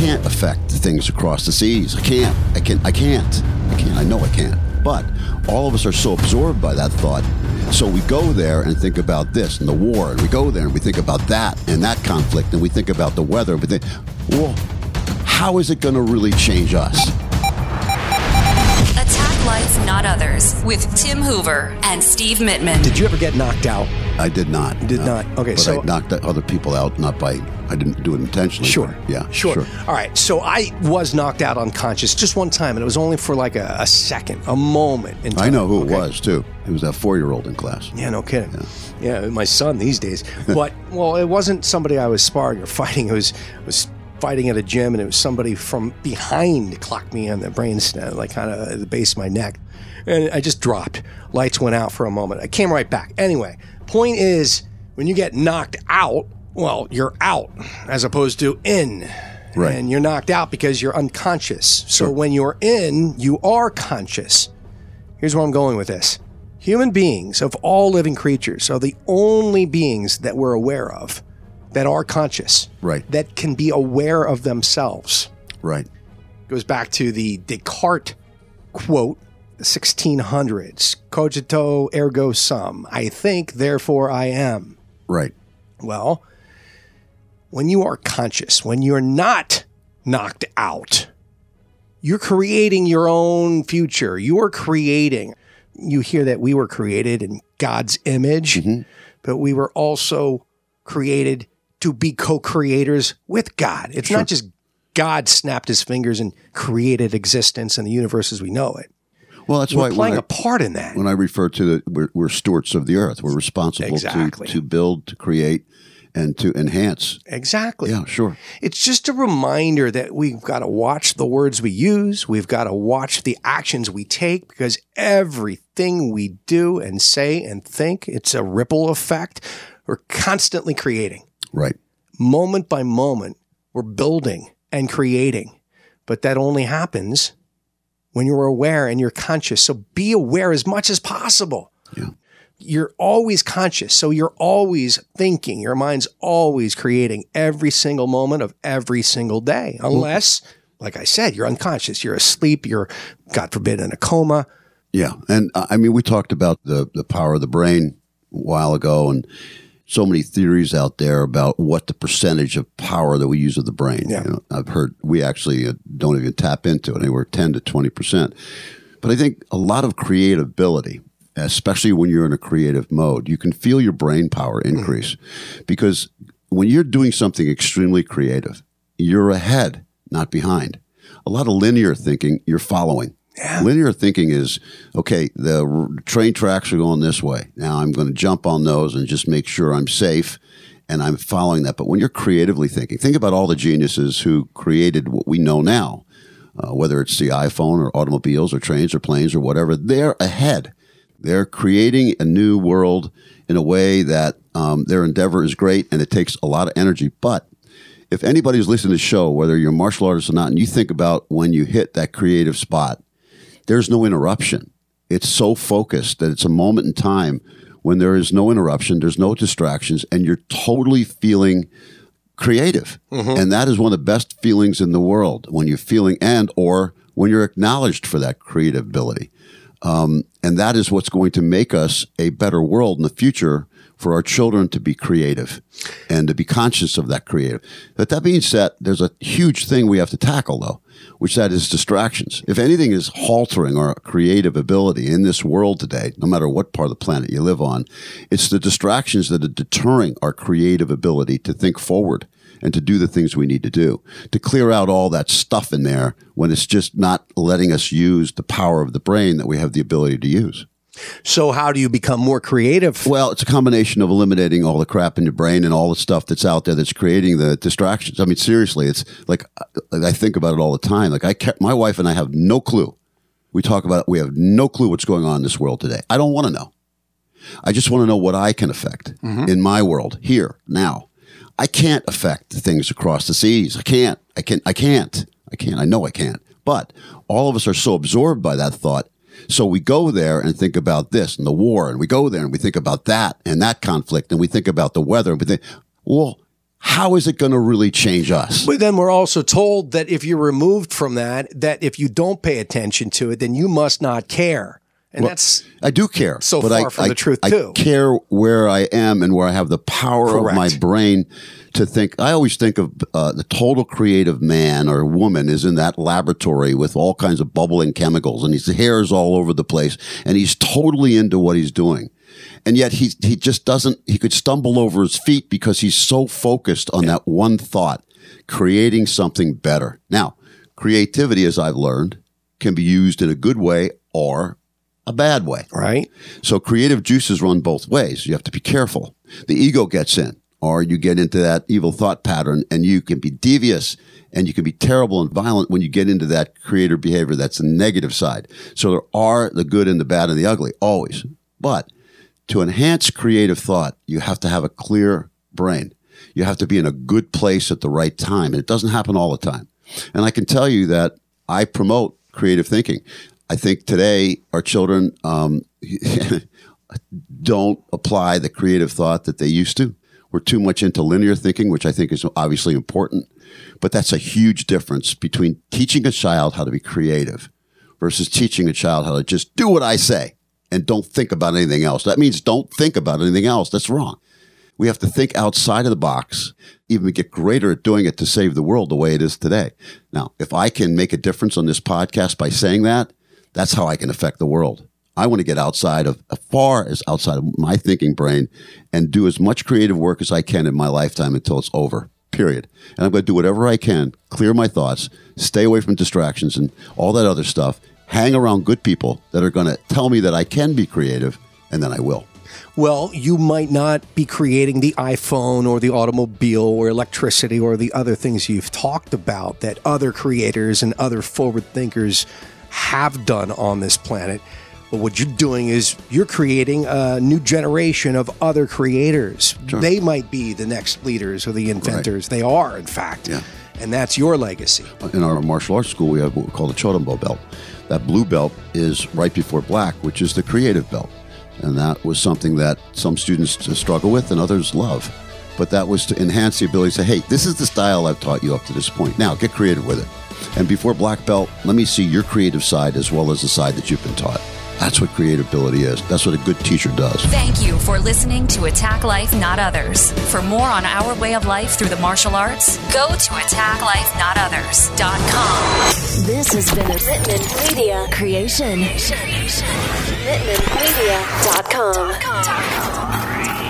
can't affect things across the seas. I can't. I can. I can't. I can't. I know I can't. But all of us are so absorbed by that thought. So we go there and think about this and the war, and we go there and we think about that and that conflict, and we think about the weather. But then, well, how is it going to really change us? Attack Life Not Others with Tim Hoover and Steve Mittman. Did you ever get knocked out? I did not. Did no. not. Okay, but so- I knocked other people out, not by. I didn't do it intentionally. Sure. Yeah. Sure. All right. So I was knocked out unconscious just one time, and it was only for like a, a second, a moment. In time. I know who Okay. it was too. It was that four-year-old in class. Yeah, no kidding. Yeah, my son these days. But well, it wasn't somebody I was sparring or fighting. It was it was fighting at a gym, and it was somebody from behind clocked me on the brain stem, like kind of at the base of my neck, and I just dropped. Lights went out for a moment. I came right back. Anyway, point is, when you get knocked out, well, you're out as opposed to in. Right. And you're knocked out because you're unconscious. So when you're in, you are conscious. Here's where I'm going with this. Human beings of all living creatures are the only beings that we're aware of that are conscious, Right. that can be aware of themselves. Right. Goes back to the Descartes quote, 1600s cogito ergo sum. I think, therefore I am. Right. Well, when you are conscious, when you're not knocked out, you're creating your own future. You're creating. You hear that we were created in God's image, mm-hmm. but we were also created to be co creators with God. It's not just God snapped his fingers and created existence and the universe as we know it. Well, that's We're why playing I, a part in that. when I refer to the we're, we're stewards of the earth. We're responsible Exactly. to to build, to create, and to enhance. Exactly. Yeah, sure. It's just a reminder that we've got to watch the words we use. We've got to watch the actions we take because everything we do and say and think, it's a ripple effect. We're constantly creating. Right. Moment by moment, we're building and creating. But that only happens when you're aware and you're conscious. So be aware as much as possible. Yeah. You're always conscious. So you're always thinking. Your mind's always creating every single moment of every single day. Unless, like I said, you're unconscious. You're asleep. You're, God forbid, in a coma. Yeah, and uh, I mean, we talked about the the power of the brain a while ago, and so many theories out there about what the percentage of power that we use of the brain. Yeah. You know, I've heard we actually uh, don't even tap into it anywhere ten to twenty percent. But I think a lot of creative ability, especially when you're in a creative mode, you can feel your brain power mm-hmm. increase because when you're doing something extremely creative, you're ahead, not behind. A lot of linear thinking, you're following. Linear thinking is okay. The train tracks are going this way. Now I'm going to jump on those and just make sure I'm safe, and I'm following that. But when you're creatively thinking, think about all the geniuses who created what we know now, uh, whether it's the iPhone or automobiles or trains or planes or whatever. They're ahead. They're creating a new world in a way that um, their endeavor is great, and it takes a lot of energy. But if anybody's listening to the show, whether you're a martial artist or not, and you think about when you hit that creative spot, there's no interruption. It's so focused that it's a moment in time when there is no interruption, there's no distractions, and you're totally feeling creative. And that is one of the best feelings in the world when you're feeling and or when you're acknowledged for that creative ability. Um, and that is what's going to make us a better world in the future for our children to be creative and to be conscious of that creative. But that being said, there's a huge thing we have to tackle though, which that is distractions. If anything is haltering our creative ability in this world today, no matter what part of the planet you live on, it's the distractions that are deterring our creative ability to think forward and to do the things we need to do, to clear out all that stuff in there when it's just not letting us use the power of the brain that we have the ability to use. So, how do you become more creative? Well, it's a combination of eliminating all the crap in your brain and all the stuff that's out there that's creating the distractions. I mean, seriously, it's like I think about it all the time. Like I kept my wife and I have no clue. We talk about it. We have no clue what's going on in this world today. I don't want to know. I just want to know what I can affect mm-hmm. in my world here now. I can't affect things across the seas. I can't. I can. I can't. I can't. I know I can't. But all of us are so absorbed by that thought. So we go there and think about this and the war, and we go there and we think about that and that conflict, and we think about the weather, and we think, well, how is it going to really change us? But then we're also told that if you're removed from that, that if you don't pay attention to it, then you must not care. And Well, that's I do care. So but far I, from I- the truth, I too. care where I am and where I have the power of my brain to think. I always think of uh, the total creative man or woman is in that laboratory with all kinds of bubbling chemicals and his hair is all over the place and he's totally into what he's doing. And yet he, he just doesn't, he could stumble over his feet because he's so focused on that one thought, creating something better. Now, creativity, as I've learned, can be used in a good way or a bad way. right. So creative juices run both ways. You have to be careful. The ego gets in, or you get into that evil thought pattern, and you can be devious and you can be terrible and violent when you get into that creative behavior. That's the negative side. So there are the good and the bad and the ugly, always. But to enhance creative thought, you have to have a clear brain. You have to be in a good place at the right time. And it doesn't happen all the time. And I can tell you that I promote creative thinking. I think today our children um, don't apply the creative thought that they used to. We're too much into linear thinking, which I think is obviously important. But that's a huge difference between teaching a child how to be creative versus teaching a child how to just do what I say and don't think about anything else. That means don't think about anything else. That's wrong. We have to think outside of the box, even get greater at doing it to save the world the way it is today. Now, if I can make a difference on this podcast by saying that, that's how I can affect the world. I want to get outside of as far as outside of my thinking brain and do as much creative work as I can in my lifetime until it's over. Period. And I'm going to do whatever I can, clear my thoughts, stay away from distractions and all that other stuff, hang around good people that are going to tell me that I can be creative, and then I will. Well, you might not be creating the iPhone or the automobile or electricity or the other things you've talked about that other creators and other forward thinkers have done on this planet. But what you're doing is you're creating a new generation of other creators. They might be the next leaders or the inventors. They are, in fact. Yeah. And that's your legacy. in our martial arts school, we have what we call the Chodombo belt. That blue belt is right before black, which is the creative belt. And that was something that some students struggle with and others love. But that was to enhance the ability to say, hey, this is the style I've taught you up to this point. Now get creative with it. And before black belt, let me see your creative side as well as the side that you've been taught. That's what creativity is. That's what a good teacher does. Thank you for listening to Attack Life Not Others. For more on our way of life through the martial arts, go to attacklifenotothers.com. This has been a Mittman Media creation. MittmanMedia.com.